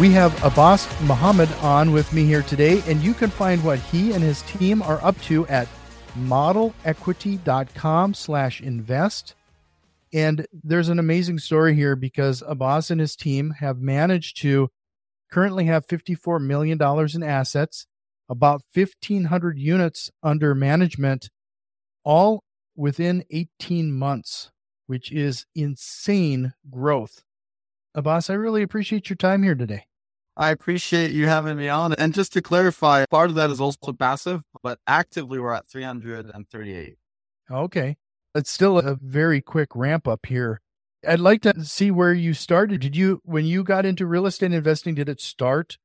We have Abbas Mohammed on with me here today, and you can find what he and his team are up to at modelequity.com slash invest. And there's an amazing story here because Abbas and his team have managed to currently have $54 million in assets, about 1,500 units under management, all within 18 months, which is insane growth. Abbas, I really appreciate your time here today. I appreciate you having me on. And just to clarify, part of that is also passive, but actively we're at 338. Okay. It's still a very quick ramp up here. I'd like to see where you started. Did you, when you got into real estate investing, did it start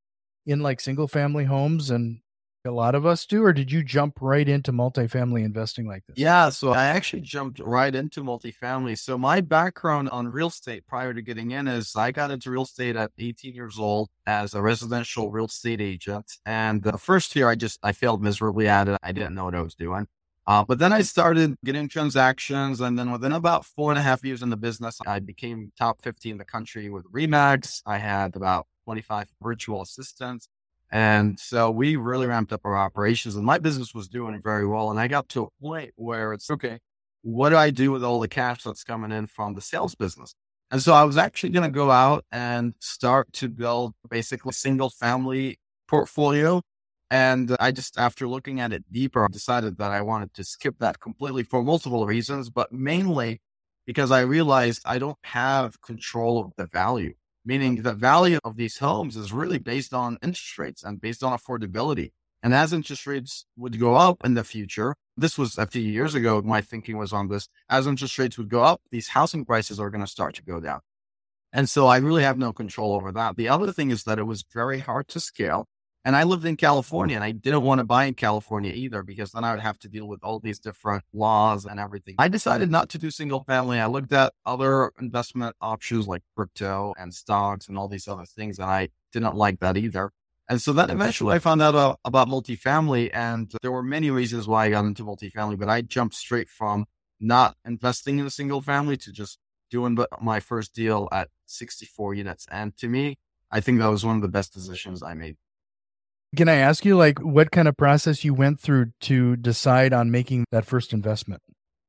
in like single family homes and a lot of us do, or did you jump right into multifamily investing like this? Yeah, so I actually jumped right into multifamily. So my background on real estate prior to getting in is I got into real estate at 18 years old as a residential real estate agent. And the first year I just I failed miserably at it. I didn't know what I was doing. Uh, but then I started getting transactions. And then within about four and a half years in the business, I became top 50 in the country with Remax. I had about 25 virtual assistants. And so we really ramped up our operations and my business was doing very well. And I got to a point where it's okay, what do I do with all the cash that's coming in from the sales business? And so I was actually going to go out and start to build basically single family portfolio. And I just, after looking at it deeper, decided that I wanted to skip that completely for multiple reasons, but mainly because I realized I don't have control of the value meaning the value of these homes is really based on interest rates and based on affordability. And as interest rates would go up in the future, this was a few years ago, my thinking was on this. As interest rates would go up, these housing prices are going to start to go down. And so I really have no control over that. The other thing is that it was very hard to scale. And I lived in California and I didn't want to buy in California either because then I would have to deal with all these different laws and everything. I decided not to do single family. I looked at other investment options like crypto and stocks and all these other things. And I didn't like that either. And so then eventually I found out uh, about multifamily and there were many reasons why I got into multifamily, but I jumped straight from not investing in a single family to just doing my first deal at 64 units. And to me, I think that was one of the best decisions I made. Can I ask you, like, what kind of process you went through to decide on making that first investment?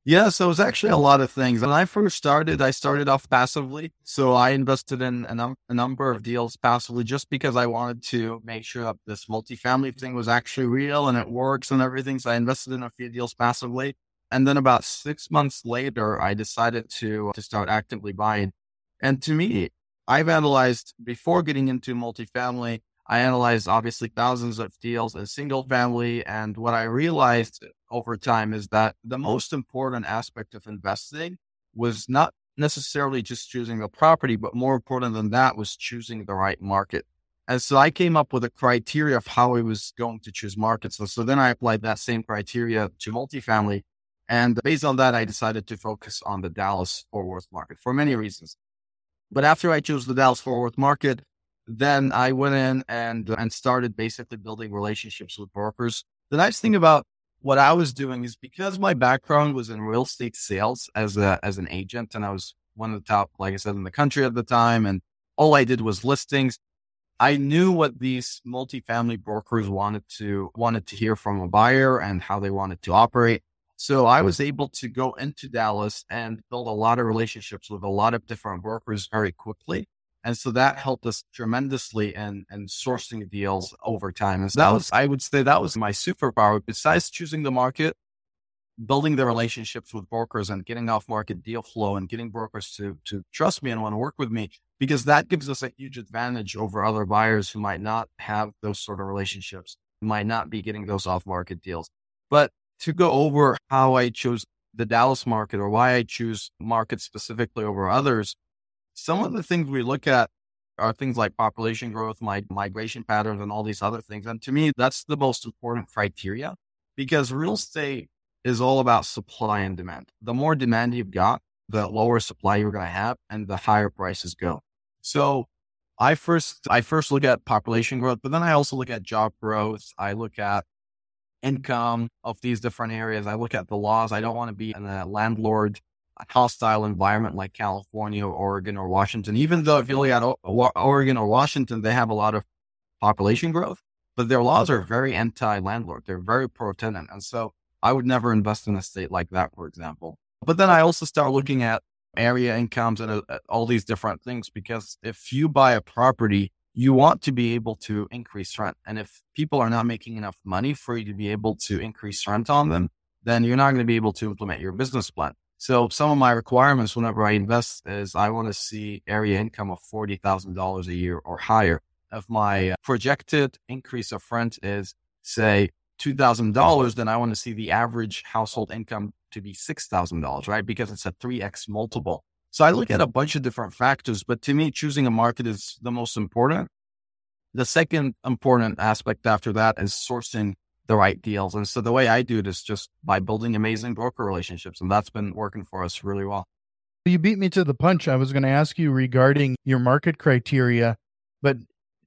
Yeah, so it was actually a lot of things. When I first started, I started off passively. So I invested in a, num- a number of deals passively just because I wanted to make sure that this multifamily thing was actually real and it works and everything. So I invested in a few deals passively. And then about six months later, I decided to, to start actively buying. And to me, I've analyzed before getting into multifamily, I analyzed obviously thousands of deals in single family. And what I realized over time is that the most important aspect of investing was not necessarily just choosing the property, but more important than that was choosing the right market. And so I came up with a criteria of how I was going to choose markets. So, so then I applied that same criteria to multifamily. And based on that, I decided to focus on the Dallas Fort Worth market for many reasons. But after I chose the Dallas Fort Worth market, then I went in and and started basically building relationships with brokers. The nice thing about what I was doing is because my background was in real estate sales as a as an agent, and I was one of the top, like I said, in the country at the time, and all I did was listings. I knew what these multifamily brokers wanted to wanted to hear from a buyer and how they wanted to operate. So I was able to go into Dallas and build a lot of relationships with a lot of different brokers very quickly. And so that helped us tremendously in, in sourcing deals over time. And so that was, I would say that was my superpower. Besides choosing the market, building the relationships with brokers and getting off market deal flow and getting brokers to, to trust me and want to work with me, because that gives us a huge advantage over other buyers who might not have those sort of relationships, might not be getting those off market deals. But to go over how I chose the Dallas market or why I choose markets specifically over others, some of the things we look at are things like population growth, my migration patterns, and all these other things. And to me, that's the most important criteria because real estate is all about supply and demand. The more demand you've got, the lower supply you're going to have and the higher prices go. So I first, I first look at population growth, but then I also look at job growth. I look at income of these different areas. I look at the laws. I don't want to be a landlord hostile environment like California or Oregon or Washington. Even though if you look at Oregon or Washington, they have a lot of population growth, but their laws are very anti landlord. They're very pro tenant. And so I would never invest in a state like that, for example. But then I also start looking at area incomes and uh, all these different things because if you buy a property, you want to be able to increase rent. And if people are not making enough money for you to be able to increase rent on them, then you're not going to be able to implement your business plan. So some of my requirements whenever I invest is I want to see area income of $40,000 a year or higher. If my uh, projected increase of rent is say $2,000, then I want to see the average household income to be $6,000, right? Because it's a 3x multiple. So I look at a bunch of different factors, but to me, choosing a market is the most important. The second important aspect after that is sourcing the right deals. And so the way I do it is just by building amazing broker relationships. And that's been working for us really well. You beat me to the punch. I was going to ask you regarding your market criteria, but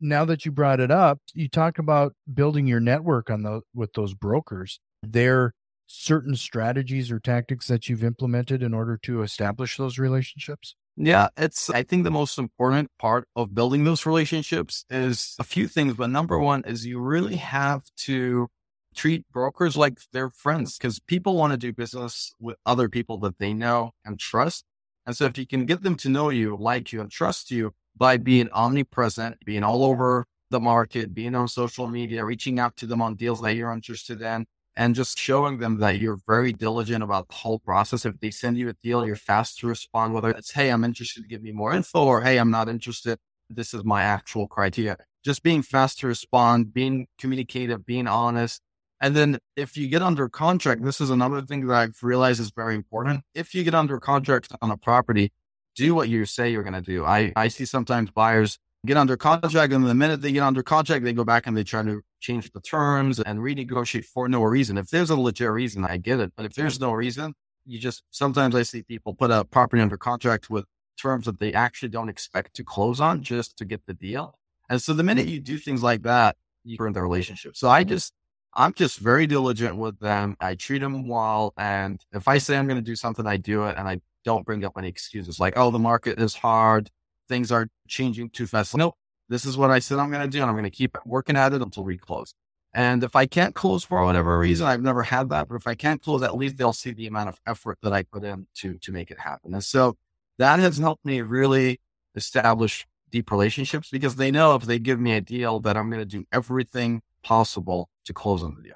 now that you brought it up, you talk about building your network on the with those brokers. There certain strategies or tactics that you've implemented in order to establish those relationships? Yeah, it's I think the most important part of building those relationships is a few things, but number one is you really have to treat brokers like they're friends because people want to do business with other people that they know and trust. And so if you can get them to know you, like you, and trust you, by being omnipresent, being all over the market, being on social media, reaching out to them on deals that you're interested in, and just showing them that you're very diligent about the whole process. If they send you a deal, you're fast to respond, whether it's, Hey, I'm interested, give me more info or Hey, I'm not interested. This is my actual criteria. Just being fast to respond, being communicative, being honest. And then if you get under contract, this is another thing that I've realized is very important. If you get under contract on a property, do what you say you're going to do. I, I see sometimes buyers get under contract and the minute they get under contract, they go back and they try to change the terms and renegotiate for no reason. If there's a legit reason, I get it. But if there's no reason, you just sometimes I see people put a property under contract with terms that they actually don't expect to close on just to get the deal. And so the minute you do things like that, you burn the relationship. So I just I'm just very diligent with them. I treat them well. And if I say I'm going to do something, I do it. And I don't bring up any excuses like, oh, the market is hard. Things are changing too fast. Nope. This is what I said I'm going to do. And I'm going to keep working at it until we close. And if I can't close for whatever reason, I've never had that. But if I can't close, at least they'll see the amount of effort that I put in to, to make it happen. And so that has helped me really establish deep relationships because they know if they give me a deal that I'm going to do everything possible to close on the deal.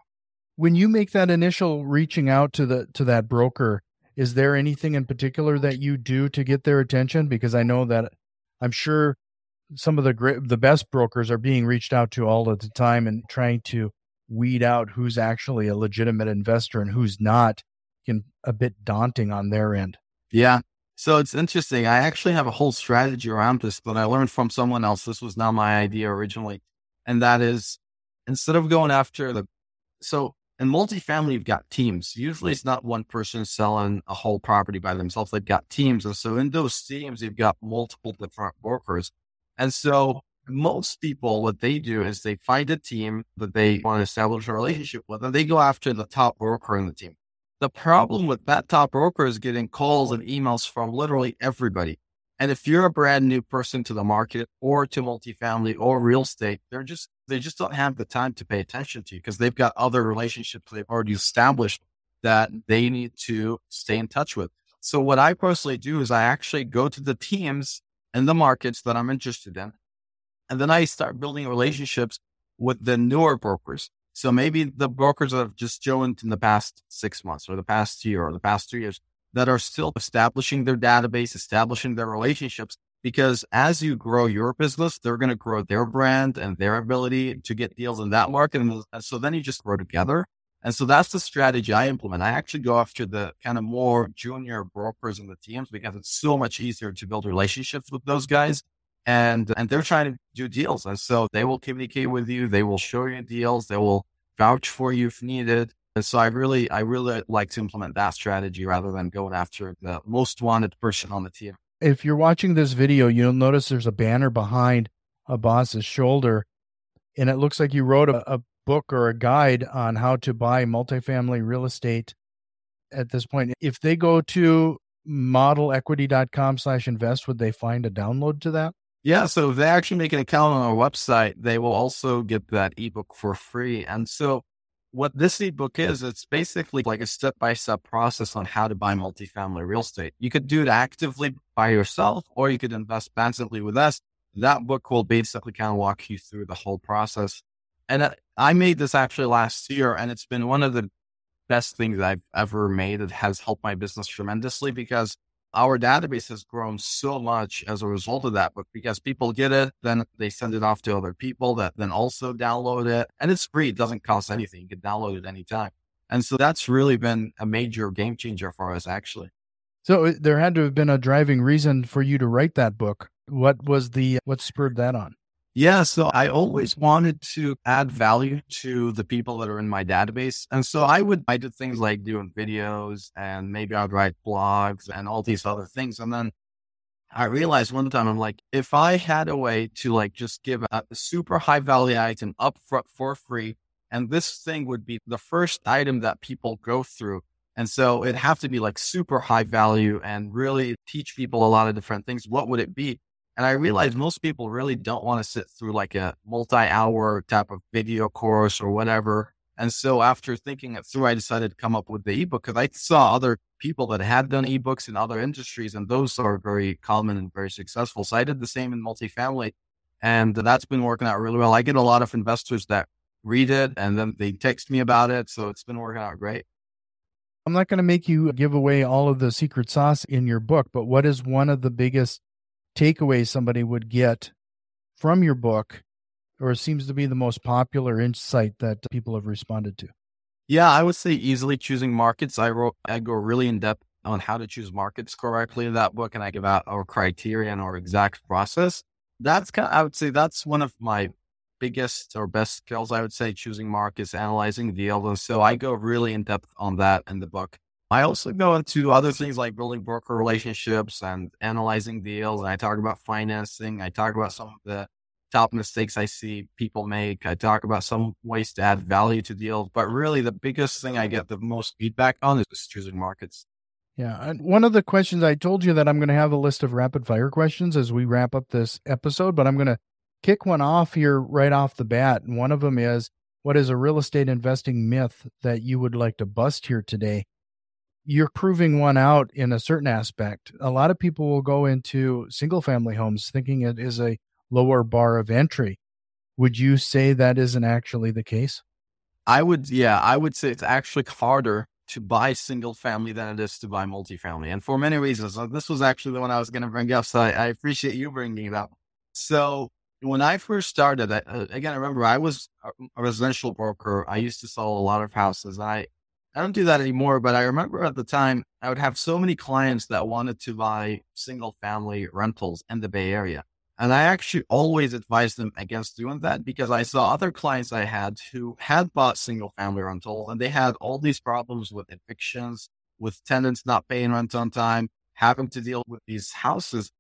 When you make that initial reaching out to the to that broker, is there anything in particular that you do to get their attention? Because I know that I'm sure some of the great, the best brokers are being reached out to all of the time and trying to weed out who's actually a legitimate investor and who's not can a bit daunting on their end. Yeah. So it's interesting. I actually have a whole strategy around this that I learned from someone else. This was not my idea originally. And that is instead of going after the, so in multifamily, you've got teams. Usually it's not one person selling a whole property by themselves. They've got teams. And so in those teams, you've got multiple different brokers. And so most people, what they do is they find a team that they want to establish a relationship with, and they go after the top broker in the team. The problem with that top broker is getting calls and emails from literally everybody. And if you're a brand new person to the market or to multifamily or real estate, they're just, they just don't have the time to pay attention to you because they've got other relationships they've already established that they need to stay in touch with. So what I personally do is I actually go to the teams in the markets that I'm interested in. And then I start building relationships with the newer brokers. So maybe the brokers that have just joined in the past six months or the past year or the past two years that are still establishing their database, establishing their relationships. Because as you grow your business, they're going to grow their brand and their ability to get deals in that market. And so then you just grow together. And so that's the strategy I implement. I actually go after the kind of more junior brokers in the teams because it's so much easier to build relationships with those guys and, and they're trying to do deals. And so they will communicate with you. They will show you deals. They will vouch for you if needed. And so I really, I really like to implement that strategy rather than going after the most wanted person on the team. If you're watching this video, you'll notice there's a banner behind Abbas's shoulder, and it looks like you wrote a, a book or a guide on how to buy multifamily real estate at this point. If they go to modelequity.com slash invest, would they find a download to that? Yeah, so if they actually make an account on our website, they will also get that ebook for free. And so what this ebook is, it's basically like a step by step process on how to buy multifamily real estate. You could do it actively by yourself, or you could invest passively with us. That book will basically kind of walk you through the whole process. And I made this actually last year, and it's been one of the best things I've ever made. It has helped my business tremendously because our database has grown so much as a result of that. But because people get it, then they send it off to other people that then also download it. And it's free. It doesn't cost anything. You can download it anytime. And so that's really been a major game changer for us, actually. So uh, there had to have been a driving reason for you to write that book. What was the, what spurred that on? Yeah. So I always wanted to add value to the people that are in my database. And so I would, I did things like doing videos and maybe I'd write blogs and all these other things. And then I realized one time, I'm like, if I had a way to like just give a super high value item up front for free, and this thing would be the first item that people go through. And so it'd have to be like super high value and really teach people a lot of different things. What would it be? And I realized most people really don't want to sit through like a multi hour type of video course or whatever. And so after thinking it through, I decided to come up with the ebook because I saw other people that had done ebooks in other industries and those are very common and very successful. So I did the same in multifamily and that's been working out really well. I get a lot of investors that read it and then they text me about it. So it's been working out great. I'm not going to make you give away all of the secret sauce in your book, but what is one of the biggest takeaway somebody would get from your book or seems to be the most popular insight that people have responded to? Yeah, I would say easily choosing markets. I wrote, I go really in depth on how to choose markets correctly in that book, and I give out our criteria and our exact process. That's kind of, I would say that's one of my biggest or best skills. I would say choosing markets, analyzing deals, and so I go really in depth on that in the book. I also go into other things like building broker relationships and analyzing deals. And I talk about financing. I talk about some of the top mistakes I see people make. I talk about some ways to add value to deals. But really, the biggest thing I get the most feedback on is choosing markets. Yeah. And one of the questions I told you that I'm going to have a list of rapid fire questions as we wrap up this episode, but I'm going to kick one off here right off the bat. And one of them is what is a real estate investing myth that you would like to bust here today? You're proving one out in a certain aspect. A lot of people will go into single family homes thinking it is a lower bar of entry. Would you say that isn't actually the case? I would, yeah, I would say it's actually harder to buy single family than it is to buy multifamily. And for many reasons. This was actually the one I was going to bring up. So I, I, appreciate you bringing it up. So when I first started, I, uh, again, I remember I was a residential broker. I used to sell a lot of houses. I I don't do that anymore, but I remember at the time I would have so many clients that wanted to buy single family rentals in the Bay Area. And I actually always advised them against doing that because I saw other clients I had who had bought single family rental and they had all these problems with evictions, with tenants not paying rent on time, having to deal with these houses.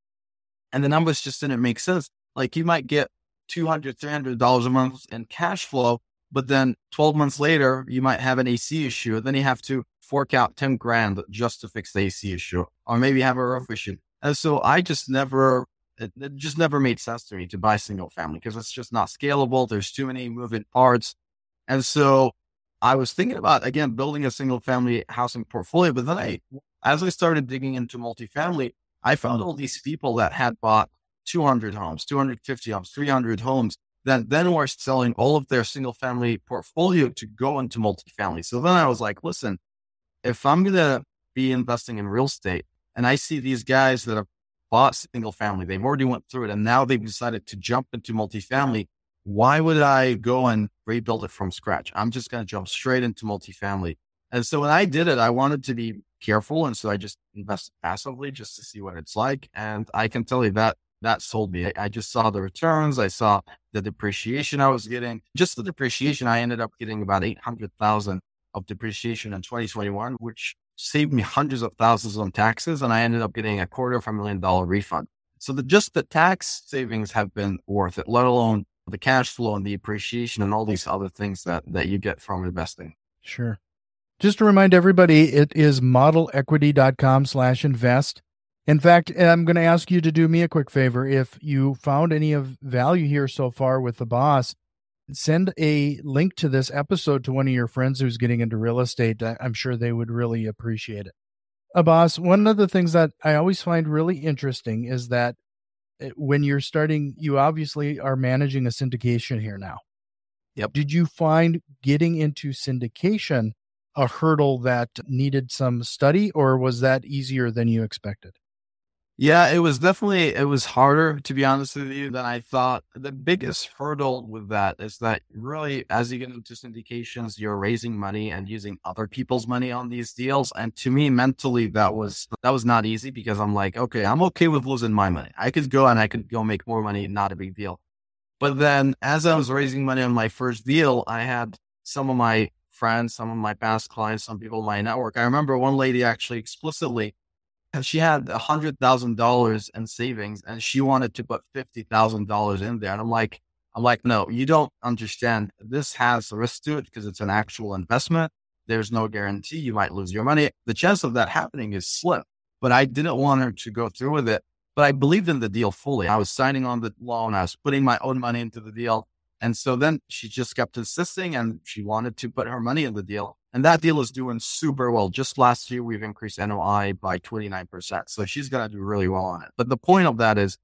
And the numbers just didn't make sense. Like you might get $200, $300 a month in cash flow, but then 12 months later, you might have an AC issue. Then you have to fork out 10 grand just to fix the AC issue, or maybe have a roof issue. And so I just never, it, it just never made sense to me to buy single family because it's just not scalable. There's too many moving parts. And so I was thinking about, again, building a single family housing portfolio. But then I, as I started digging into multifamily, I found all these people that had bought 200 homes, 250 homes, 300 homes that then were selling all of their single family portfolio to go into multifamily. So then I was like, listen, if I'm going to be investing in real estate and I see these guys that have bought single family, they've already went through it and now they've decided to jump into multifamily. Why would I go and rebuild it from scratch? I'm just going to jump straight into multifamily. And so when I did it, I wanted to be careful. And so I just invested passively just to see what it's like. And I can tell you that that sold me. I, I just saw the returns. I saw the depreciation I was getting. Just the depreciation, I ended up getting about 800,000 of depreciation in 2021, which saved me hundreds of thousands on taxes. And I ended up getting a quarter of a million dollar refund. So the, just the tax savings have been worth it, let alone the cash flow and the appreciation and all these other things that, that you get from investing. Sure. Just to remind everybody, it is modelequity.com slash invest. In fact, I'm going to ask you to do me a quick favor. If you found any of value here so far with Abbas, send a link to this episode to one of your friends who's getting into real estate. I'm sure they would really appreciate it. Abbas, one of the things that I always find really interesting is that eh, when you're starting, you obviously are managing a syndication here now. Yep. Did you find getting into syndication a hurdle that needed some study, or was that easier than you expected? Yeah, it was definitely it was harder to be honest with you than I thought. The biggest hurdle with that is that really as you get into syndications, you're raising money and using other people's money on these deals. And to me mentally that was that was not easy because I'm like, okay, I'm okay with losing my money. I could go and I could go make more money, not a big deal. But then as I was raising money on my first deal, I had some of my friends, some of my past clients, some people in my network. I remember one lady actually explicitly she had a hundred thousand dollars in savings and she wanted to put fifty thousand dollars in there. And I'm like, I'm like, no, you don't understand. This has risk to it because it's an actual investment. There's no guarantee you might lose your money. The chance of that happening is slim. But I didn't want her to go through with it. But I believed in the deal fully. I was signing on the loan. I was putting my own money into the deal. And so then she just kept insisting and she wanted to put her money in the deal. And that deal is doing super well. Just last year, we've increased NOI by 29%. So she's going to do really well on it. But the point of that is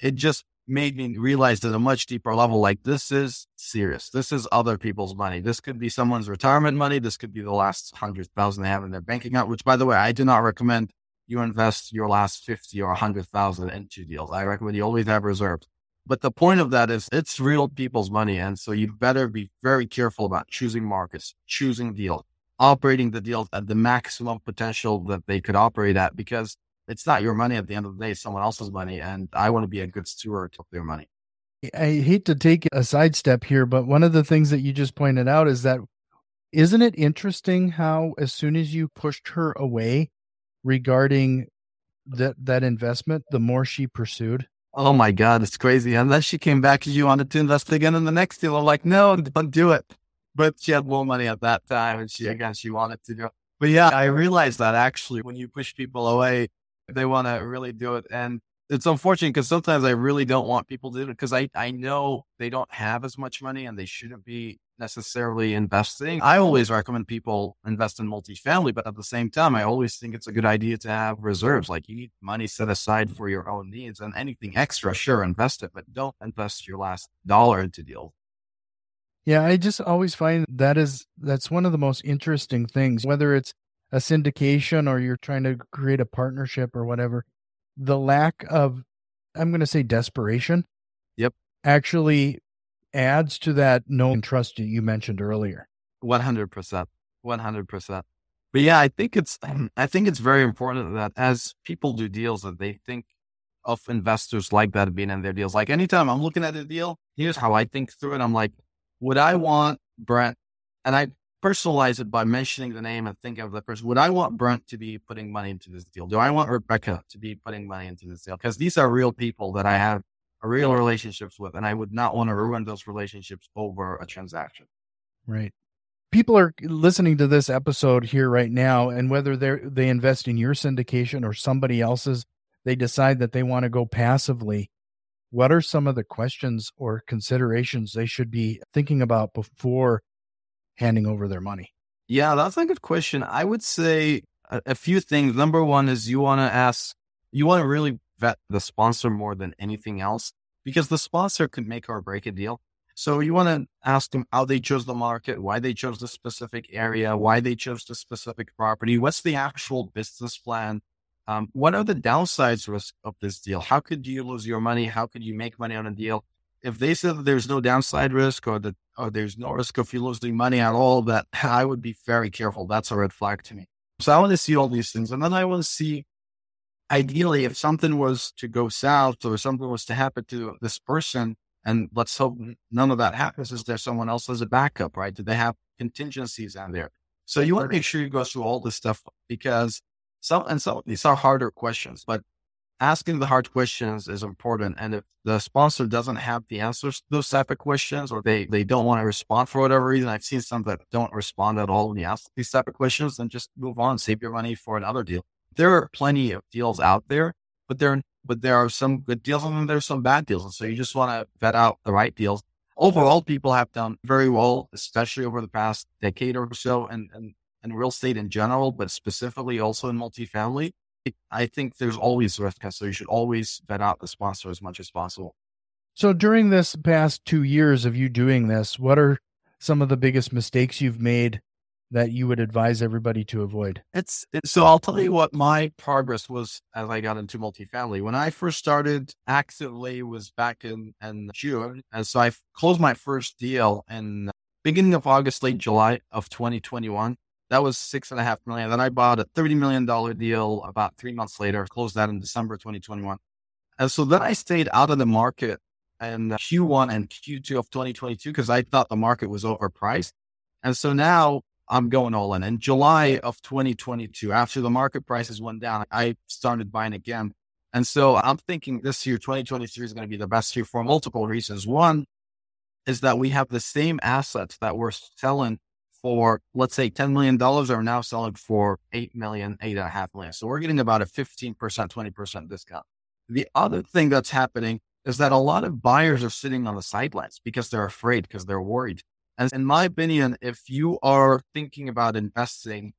it just made me realize at a much deeper level, like this is serious. This is other people's money. This could be someone's retirement money. This could be the last hundred thousand they have in their bank account, which by the way, I do not recommend you invest your last 50 or 100,000 into deals. I recommend you always have reserves. But the point of that is it's real people's money. And so you better be very careful about choosing markets, choosing deals operating the deals at the maximum potential that they could operate at because it's not your money at the end of the day, someone else's money. And I want to be a good steward of their money. I hate to take a sidestep here, but one of the things that you just pointed out is that isn't it interesting how as soon as you pushed her away regarding that that investment, the more she pursued? Oh my God, it's crazy. Unless she came back and you wanted to invest again in the next deal. I'm like, no, don't do it but she had more money at that time and she again she wanted to do it. But yeah, I realized that actually when you push people away, they want to really do it. And it's unfortunate because sometimes I really don't want people to do it because I, I know they don't have as much money and they shouldn't be necessarily investing. I always recommend people invest in multifamily, but at the same time, I always think it's a good idea to have reserves. Like you need money set aside for your own needs and anything extra, sure, invest it, but don't invest your last dollar into deals. Yeah, I just always find that is that's one of the most interesting things, whether it's a syndication or you're trying to create a partnership or whatever. The lack of I'm going to say desperation. Yep. Actually adds to that no trust you mentioned earlier. 100%. 100%. But yeah, I think it's I think it's very important that as people do deals that they think of investors like that being in their deals. Like anytime I'm looking at a deal, here's how I think through it. I'm like, would I want Brent, and I personalize it by mentioning the name and thinking of the person, would I want Brent to be putting money into this deal? Do I want Rebecca to be putting money into this deal? Because these are real people that I have real relationships with, and I would not want to ruin those relationships over a transaction. Right. People are listening to this episode here right now, and whether they they invest in your syndication or somebody else's, they decide that they want to go passively what are some of the questions or considerations they should be thinking about before handing over their money? Yeah, that's a good question. I would say a, a few things. Number one is you want to ask, you want to really vet the sponsor more than anything else because the sponsor could make or break a deal. So you want to ask them how they chose the market, why they chose the specific area, why they chose the specific property, what's the actual business plan, um, what are the downsides risk of this deal? How could you lose your money? How could you make money on a deal? If they said that there's no downside risk or that or there's no risk of you losing money at all, that I would be very careful. That's a red flag to me. So I want to see all these things, and then I want to see ideally, if something was to go south or something was to happen to this person, and let's hope none of that happens, is there someone else as a backup, right? Do they have contingencies on there? So you want to make sure you go through all this stuff because some, and some, these are harder questions, but asking the hard questions is important. And if the sponsor doesn't have the answers to those type of questions, or they, they don't want to respond for whatever reason, I've seen some that don't respond at all when you ask these type of questions, then just move on, save your money for another deal. There are plenty of deals out there, but there, but there are some good deals and then there's some bad deals. And so you just want to vet out the right deals. Overall, people have done very well, especially over the past decade or so and, and, and real estate in general, but specifically also in multifamily I think there's always risk. So you should always vet out the sponsor as much as possible. So during this past two years of you doing this, what are some of the biggest mistakes you've made that you would advise everybody to avoid? It's, it's so I'll tell you what my progress was as I got into multifamily. When I first started actively was back in, in June. And so I closed my first deal in beginning of August, late July of 2021. That was six and a half million. Then I bought a $30 million deal about three months later, closed that in December 2021. And so then I stayed out of the market in Q1 and Q2 of 2022 because I thought the market was overpriced. And so now I'm going all in. In July of 2022, after the market prices went down, I started buying again. And so I'm thinking this year, 2023 is going to be the best year for multiple reasons. One is that we have the same assets that we're selling for, let's say, $10 million are now selling for 8 million, eight and a half million. So we're getting about a 15%, 20% discount. The other thing that's happening is that a lot of buyers are sitting on the sidelines because they're afraid, because they're worried. And in my opinion, if you are thinking about investing,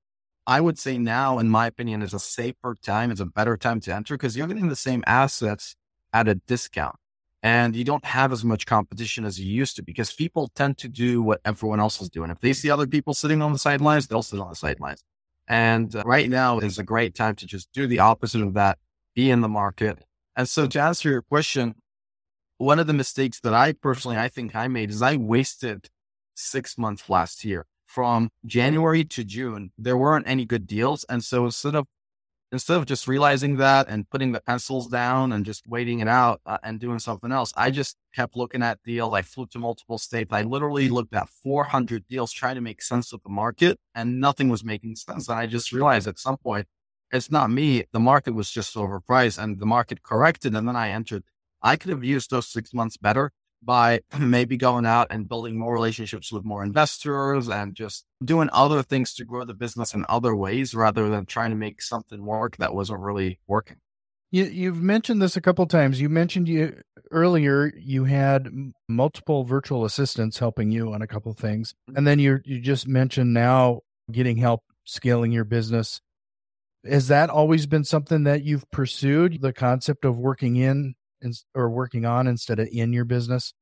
I would say now, in my opinion, is a safer time, is a better time to enter because you're getting the same assets at a discount and you don't have as much competition as you used to because people tend to do what everyone else is doing. If they see other people sitting on the sidelines, they'll sit on the sidelines. And uh, right now is a great time to just do the opposite of that, be in the market. And so to answer your question, one of the mistakes that I personally, I think I made is I wasted six months last year from January to June. There weren't any good deals. And so instead of instead of just realizing that and putting the pencils down and just waiting it out uh, and doing something else, I just kept looking at deals. I flew to multiple states. I literally looked at 400 deals trying to make sense of the market and nothing was making sense. And I just realized at some point, it's not me. The market was just overpriced and the market corrected. And then I entered. I could have used those six months better by maybe going out and building more relationships with more investors and just doing other things to grow the business in other ways rather than trying to make something work that wasn't really working. You, you've mentioned this a couple times. You mentioned you earlier you had multiple virtual assistants helping you on a couple things, mm-hmm. and then you you just mentioned now getting help scaling your business. Has that always been something that you've pursued? The concept of working in in, or working on instead of in your business?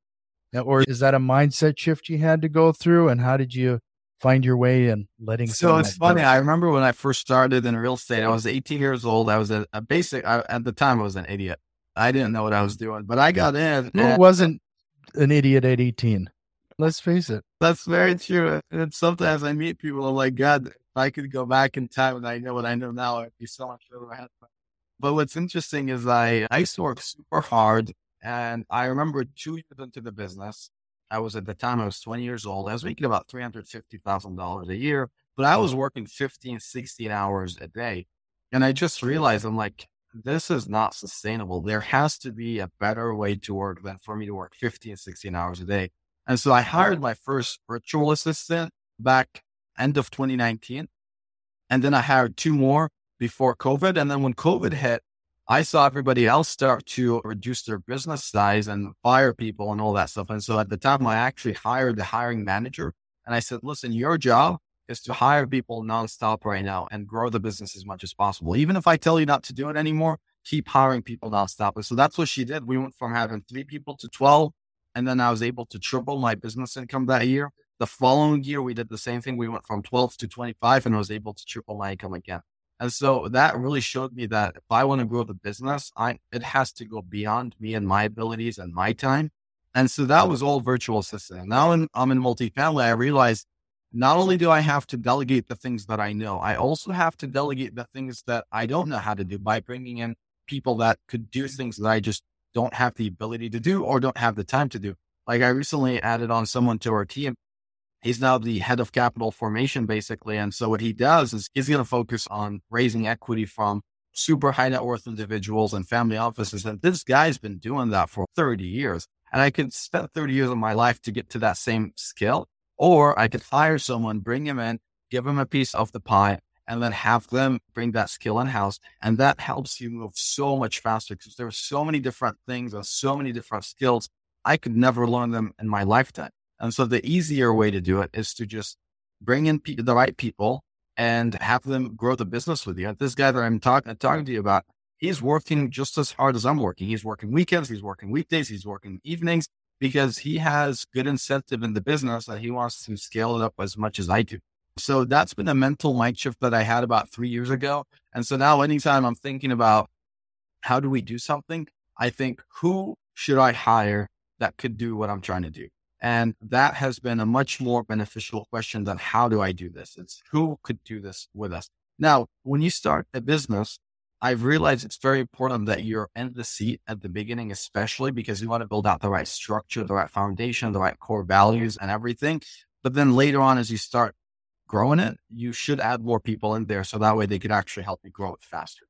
Or is that a mindset shift you had to go through? And how did you find your way in letting? So it's funny. I remember when I first started in real estate, I was 18 years old. I was a, a basic, I, at the time, I was an idiot. I didn't know what I was doing, but I got in. Who wasn't an idiot at 18? Let's face it. That's very true. And sometimes I meet people, I'm like, God, if I could go back in time and I know what I know now, I'd be so much ahead. But what's interesting is I, I used to work super hard. And I remember two years into the business, I was at the time, I was 20 years old. I was making about $350,000 a year, but I was oh. working 15, 16 hours a day. And I just realized I'm like, this is not sustainable. There has to be a better way to work than for me to work 15, 16 hours a day. And so I hired my first virtual assistant back end of 2019. And then I hired two more before COVID. And then when COVID hit, I saw everybody else start to reduce their business size and fire people and all that stuff. And so at the time, I actually hired the hiring manager and I said, listen, your job is to hire people nonstop right now and grow the business as much as possible. Even if I tell you not to do it anymore, keep hiring people nonstop. And so that's what she did. We went from having three people to 12. And then I was able to triple my business income that year. The following year, we did the same thing. We went from 12 to 25 and I was able to triple my income again. And so that really showed me that if I want to grow the business, I, it has to go beyond me and my abilities and my time. And so that was all virtual assistant. Now in, I'm in multifamily. I realized not only do I have to delegate the things that I know, I also have to delegate the things that I don't know how to do by bringing in people that could do things that I just don't have the ability to do or don't have the time to do. Like I recently added on someone to our team. He's now the head of capital formation, basically. And so what he does is he's going to focus on raising equity from super high net worth individuals and family offices. And this guy's been doing that for 30 years. And I could spend 30 years of my life to get to that same skill. Or I could hire someone, bring him in, give him a piece of the pie, and then have them bring that skill in house. And that helps you move so much faster because there are so many different things and so many different skills. I could never learn them in my lifetime. And so the easier way to do it is to just bring in pe- the right people and have them grow the business with you. This guy that I'm talking uh, talking to you about, he's working just as hard as I'm working. He's working weekends, he's working weekdays, he's working evenings because he has good incentive in the business that he wants to scale it up as much as I do. So that's been a mental mind shift that I had about three years ago. And so now anytime I'm thinking about how do we do something, I think who should I hire that could do what I'm trying to do? And that has been a much more beneficial question than how do I do this? It's who could do this with us? Now, when you start a business, I've realized it's very important that you're in the seat at the beginning, especially because you want to build out the right structure, the right foundation, the right core values and everything. But then later on, as you start growing it, you should add more people in there. So that way they could actually help you grow it faster.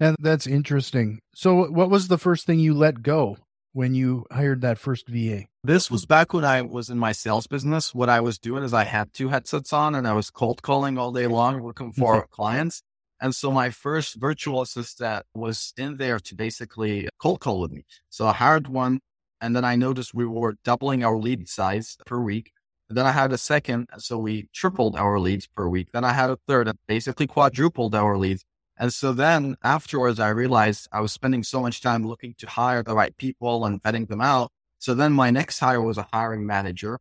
And that's interesting. So what was the first thing you let go when you hired that first VA? This was back when I was in my sales business. What I was doing is I had two headsets on and I was cold calling all day long looking for clients. And so my first virtual assistant was in there to basically cold call with me. So I hired one and then I noticed we were doubling our lead size per week. And then I had a second. So we tripled our leads per week. Then I had a third and basically quadrupled our leads. And so then afterwards, I realized I was spending so much time looking to hire the right people and vetting them out. So then my next hire was a hiring manager.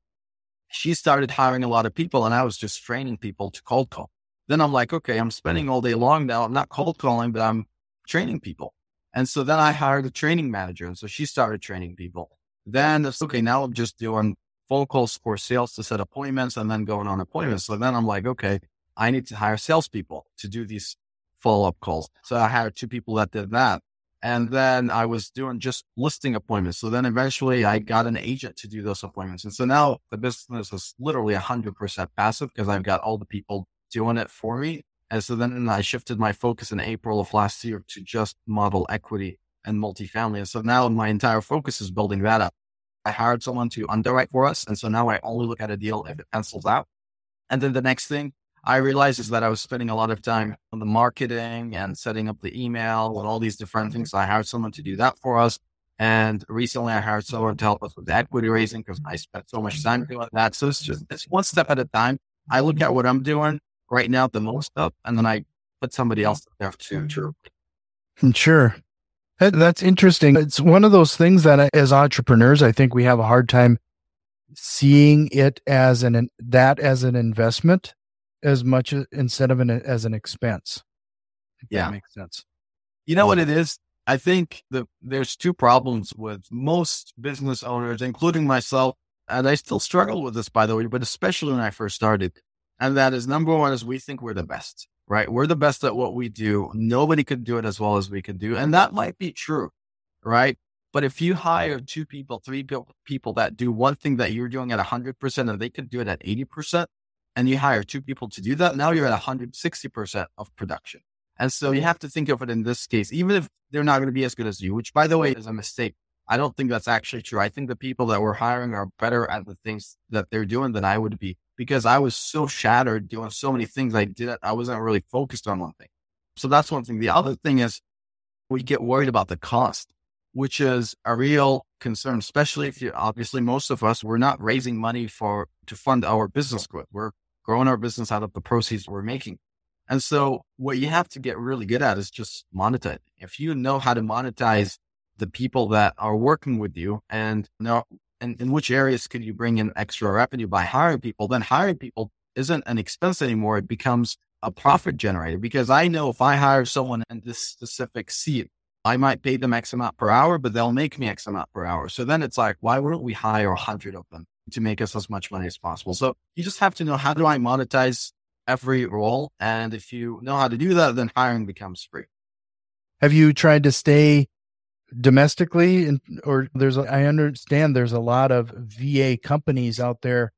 She started hiring a lot of people and I was just training people to cold call. Then I'm like, okay, I'm spending all day long now. I'm not cold calling, but I'm training people. And so then I hired a training manager. And so she started training people. Then it's okay. Now I'm just doing phone calls for sales to set appointments and then going on appointments. So then I'm like, okay, I need to hire salespeople to do these follow up calls. So I hired two people that did that. And then I was doing just listing appointments. So then eventually I got an agent to do those appointments. And so now the business is literally 100% passive because I've got all the people doing it for me. And so then I shifted my focus in April of last year to just model equity and multifamily. And so now my entire focus is building that up. I hired someone to underwrite for us. And so now I only look at a deal if it pencils out. And then the next thing I realized is that I was spending a lot of time on the marketing and setting up the email and all these different things. I hired someone to do that for us. And recently I hired someone to help us with equity raising because I spent so much time doing that. So it's just, it's one step at a time. I look at what I'm doing right now the most of, and then I put somebody else there to, to hmm, Sure. That's interesting. It's one of those things that as entrepreneurs, I think we have a hard time seeing it as an, that as an investment as much instead of an, as an expense. Yeah. That makes sense. You know what it is? I think that there's two problems with most business owners, including myself. And I still struggle with this, by the way, but especially when I first started. And that is number one is we think we're the best, right? We're the best at what we do. Nobody could do it as well as we can do. And that might be true, right? But if you hire two people, three people that do one thing that you're doing at 100% and they could do it at 80%, and you hire two people to do that, now you're at 160% of production. And so you have to think of it in this case, even if they're not going to be as good as you, which by the way is a mistake. I don't think that's actually true. I think the people that we're hiring are better at the things that they're doing than I would be because I was so shattered doing so many things I did. I wasn't really focused on one thing. So that's one thing. The other thing is we get worried about the cost, which is a real concern, especially if you obviously most of us, we're not raising money for to fund our business growth. We're growing our business out of the proceeds we're making. And so what you have to get really good at is just monetize. If you know how to monetize the people that are working with you and know and in which areas could you bring in extra revenue by hiring people, then hiring people isn't an expense anymore. It becomes a profit generator because I know if I hire someone in this specific seat, I might pay them X amount per hour, but they'll make me X amount per hour. So then it's like, why wouldn't we hire a hundred of them? To make us as much money as possible. So you just have to know how do I monetize every role? And if you know how to do that, then hiring becomes free. Have you tried to stay domestically and or there's I understand there's a lot of VA companies out there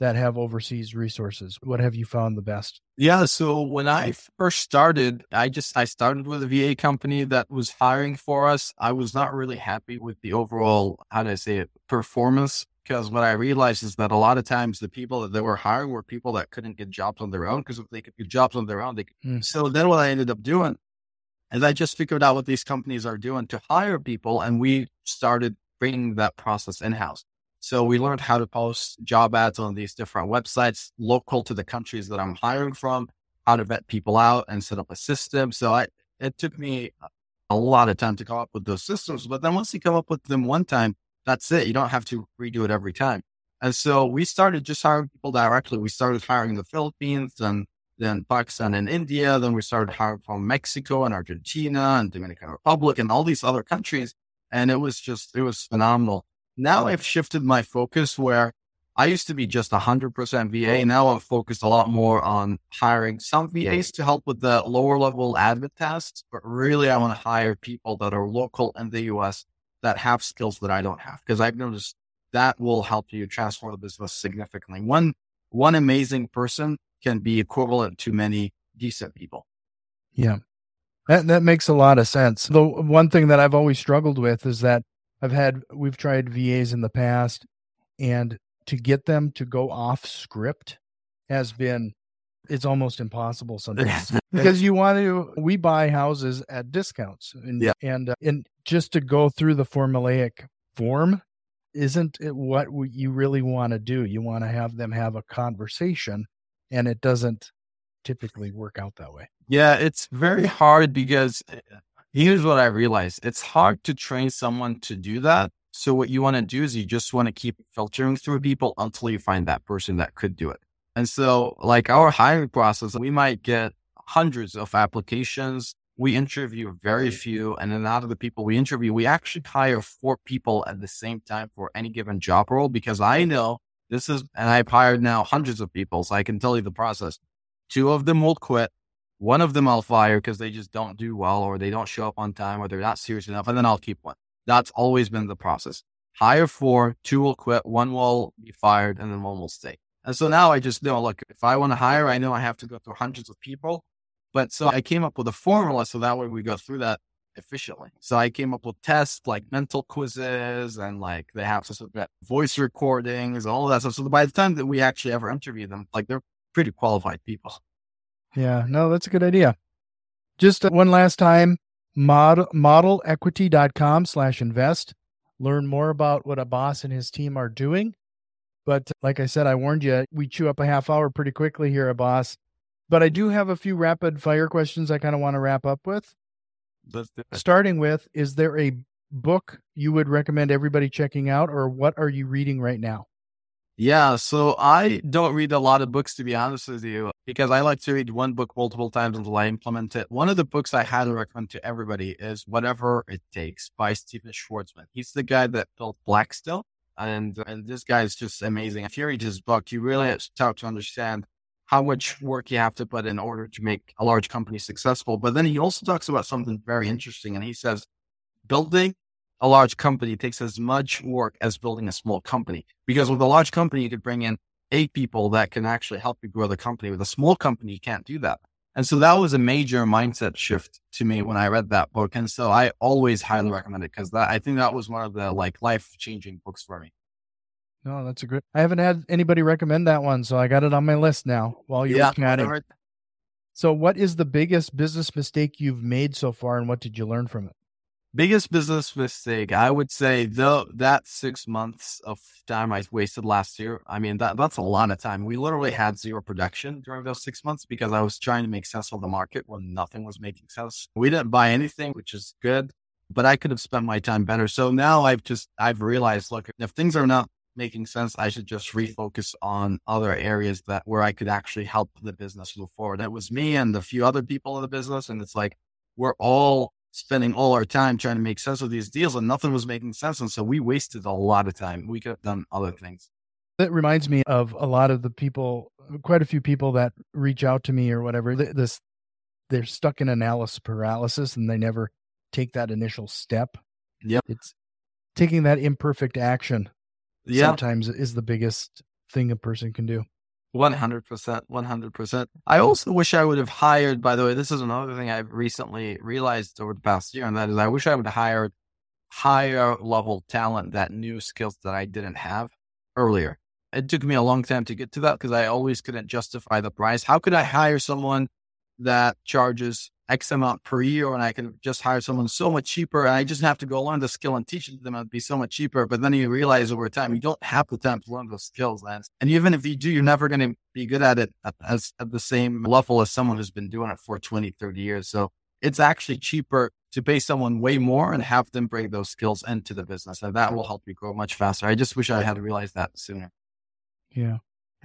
that have overseas resources. What have you found the best? Yeah, so when I first started, I just I started with a VA company that was hiring for us. I was not really happy with the overall how do I say it performance because what I realized is that a lot of times the people that they were hiring were people that couldn't get jobs on their own because if they could get jobs on their own, they could. Mm. So then what I ended up doing is I just figured out what these companies are doing to hire people, and we started bringing that process in house. So we learned how to post job ads on these different websites local to the countries that I'm hiring from, how to vet people out and set up a system. So I, it took me a lot of time to come up with those systems. But then once you come up with them one time, that's it. You don't have to redo it every time. And so we started just hiring people directly. We started hiring the Philippines and then Pakistan and India. Then we started hiring from Mexico and Argentina and Dominican Republic and all these other countries. And it was just, it was phenomenal. Now I've shifted my focus where I used to be just 100% VA. Now I'm focused a lot more on hiring some VAs to help with the lower level admin tasks. But really, I want to hire people that are local in the US that have skills that I don't have because I've noticed that will help you transform the business significantly. One, one amazing person can be equivalent to many decent people. Yeah. That, that makes a lot of sense. The one thing that I've always struggled with is that I've had we've tried VAs in the past, and to get them to go off script has been it's almost impossible sometimes because you want to we buy houses at discounts and yeah. and uh, and just to go through the formulaic form isn't it what you really want to do you want to have them have a conversation and it doesn't typically work out that way yeah it's very hard because eh, Here's what I realized it's hard to train someone to do that. So, what you want to do is you just want to keep filtering through people until you find that person that could do it. And so, like our hiring process, we might get hundreds of applications. We interview very few. And then out of the people we interview, we actually hire four people at the same time for any given job role because I know this is, and I've hired now hundreds of people. So I can tell you the process. Two of them will quit. One of them I'll fire because they just don't do well or they don't show up on time or they're not serious enough. And then I'll keep one. That's always been the process. Hire four, two will quit, one will be fired, and then one will stay. And so now I just know, look, if I want to hire, I know I have to go through hundreds of people. But so I came up with a formula so that way we go through that efficiently. So I came up with tests like mental quizzes and like they have to submit voice recordings, all that stuff. So by the time that we actually ever interview them, like they're pretty qualified people. Yeah, no, that's a good idea. Just uh, one last time, model, modelequity.com slash invest. Learn more about what Abbas and his team are doing. But like I said, I warned you, we chew up a half hour pretty quickly here, Abbas. But I do have a few rapid fire questions I kind of want to wrap up with. Starting with, is there a book you would recommend everybody checking out, or what are you reading right now? Yeah, so I don't read a lot of books to be honest with you, because I like to read one book multiple times until I implement it. One of the books I highly recommend to everybody is Whatever It Takes by Stephen Schwarzman. He's the guy that built Blackstone, and and this guy is just amazing. If you read his book, you really start to understand how much work you have to put in order to make a large company successful. But then he also talks about something very interesting, and he says building a large company takes as much work as building a small company. Because with a large company, you could bring in eight people that can actually help you grow the company. With a small company, you can't do that. And so that was a major mindset shift to me when I read that book. And so I always highly recommend it because I think that was one of the like life changing books for me. No, that's a great. I haven't had anybody recommend that one, so I got it on my list now. While you're yeah, looking at it. So, what is the biggest business mistake you've made so far, and what did you learn from it? Biggest business mistake, I would say, though, that six months of time I wasted last year. I mean, that that's a lot of time. We literally had zero production during those six months because I was trying to make sense of the market when nothing was making sense. We didn't buy anything, which is good, but I could have spent my time better. So now I've just I've realized, look, if things are not making sense, I should just refocus on other areas that where I could actually help the business move forward. It was me and a few other people in the business, and it's like we're all spending all our time trying to make sense of these deals and nothing was making sense. And so we wasted a lot of time. We could have done other things. That reminds me of a lot of the people, quite a few people that reach out to me or whatever. This they're stuck in analysis paralysis and they never take that initial step. Yep. It's taking that imperfect action Yeah. sometimes is the biggest thing a person can do. One hundred percent, one hundred percent. I mm-hmm. also wish I would have hired. By the way, this is another thing I've recently realized over the past year, and that is, I wish I would have hired higher level talent that knew skills that I didn't have earlier. It took me a long time to get to that because I always couldn't justify the price. How could I hire someone that charges X amount per year and I can just hire someone so much cheaper and I just have to go learn the skill and teach them. It'd be so much cheaper. But then you realize over time, you don't have the time to learn those skills, Lance. And even if you do, you're never going to be good at it at, as, at the same level as someone who's been doing it for 20, 30 years. So it's actually cheaper to pay someone way more and have them bring those skills into the business. And that will help you grow much faster. I just wish I had realized that sooner. Yeah.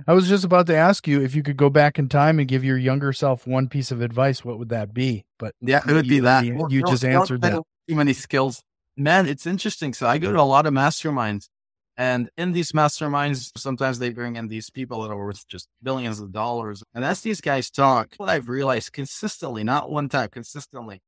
I was just about to ask you if you could go back in time and give your younger self one piece of advice, what would that be? But Yeah, it would be that. You, you just answered that. Too many skills. Man, it's interesting. So I go to a lot of masterminds and in these masterminds, sometimes they bring in these people that are worth just billions of dollars. And as these guys talk, what I've realized consistently, not one time, consistently,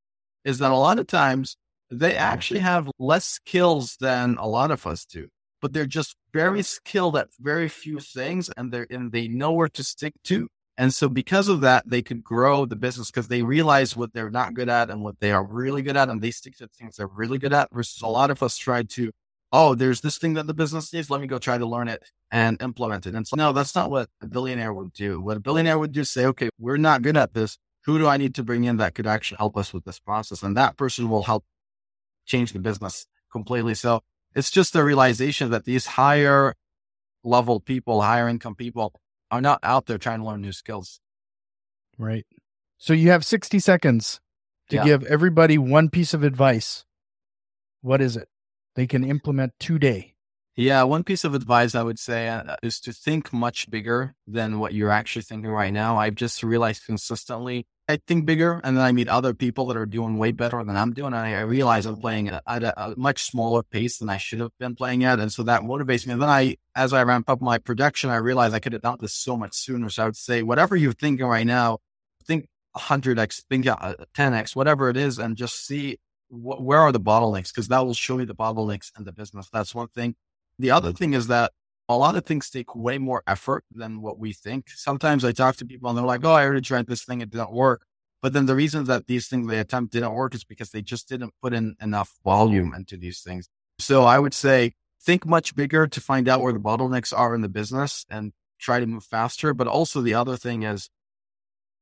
is that a lot of times they actually have less skills than a lot of us do, but they're just very mm-hmm. skilled at very few things and they're, and they know where to stick to. And so because of that, they could grow the business because they realize what they're not good at and what they are really good at. And they stick to things they're really good at versus a lot of us try to, oh, there's this thing that the business needs. Let me go try to learn it and implement it. And so no, that's not what a billionaire would do. What a billionaire would do is say, okay, we're not good at this. Who do I need to bring in that could actually help us with this process? And that person will help change the business completely. So it's just the realization that these higher level people, higher income people are not out there trying to learn new skills. Right. So you have 60 seconds to Yeah. give everybody one piece of advice. What is it? They can implement today. Yeah, one piece of advice I would say uh, is to think much bigger than what you're actually thinking right now. I've just realized consistently I think bigger, and then I meet other people that are doing way better than I'm doing, and I, I realize I'm playing at a, a much smaller pace than I should have been playing at, and so that motivates me. And then I, as I ramp up my production, I realize I could have done this so much sooner. So I would say, whatever you're thinking right now, think 100x, think uh, 10x, whatever it is, and just see wh- where are the bottlenecks because that will show you the bottlenecks in the business. That's one thing. The other thing is that a lot of things take way more effort than what we think. Sometimes I talk to people and they're like, oh, I already tried this thing, it didn't work. But then the reason that these things they attempt didn't work is because they just didn't put in enough volume into these things. So I would say think much bigger to find out where the bottlenecks are in the business and try to move faster. But also the other thing is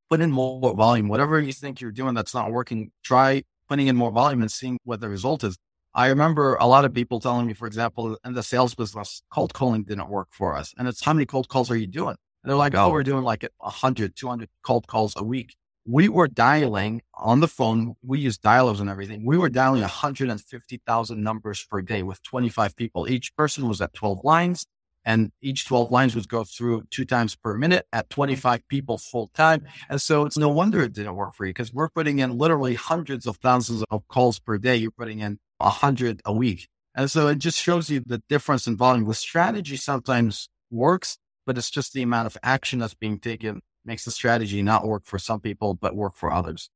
put in more volume. Whatever you think you're doing that's not working, try putting in more volume and seeing what the result is. I remember a lot of people telling me, for example, in the sales business, cold calling didn't work for us. And it's how many cold calls are you doing? And they're like, oh, oh. we're doing like 100, 200 cold calls a week. We were dialing on the phone. We use dialers and everything. We were dialing 150,000 numbers per day with 25 people. Each person was at 12 lines and each 12 lines would go through two times per minute at 25 people full time. And so it's no wonder it didn't work for you because we're putting in literally hundreds of thousands of calls per day. You're putting in a hundred a week. And so it just shows you the difference in volume. The strategy sometimes works, but it's just the amount of action that's being taken makes the strategy not work for some people, but work for others.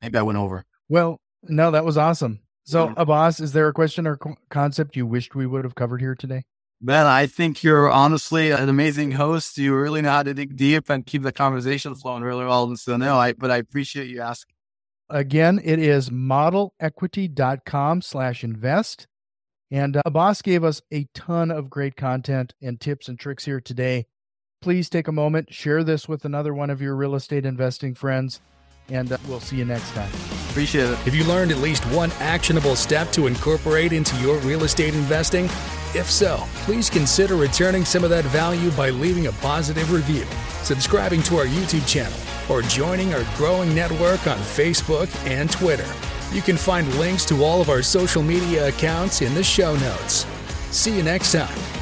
Maybe I went over. Well, no, that was awesome. So. Abbas, is there a question or concept you wished we would have covered here today? Ben, I think you're honestly an amazing host. You really know how to dig deep and keep the conversation flowing really well. And so no, I, but I appreciate you asking. Again, it is modelequity.com slash invest. And uh, Abbas gave us a ton of great content and tips and tricks here today. Please take a moment, share this with another one of your real estate investing friends, and uh, we'll see you next time. Appreciate it. Have you learned at least one actionable step to incorporate into your real estate investing? If so, please consider returning some of that value by leaving a positive review, subscribing to our YouTube channel, or joining our growing network on Facebook and Twitter. You can find links to all of our social media accounts in the show notes. See you next time.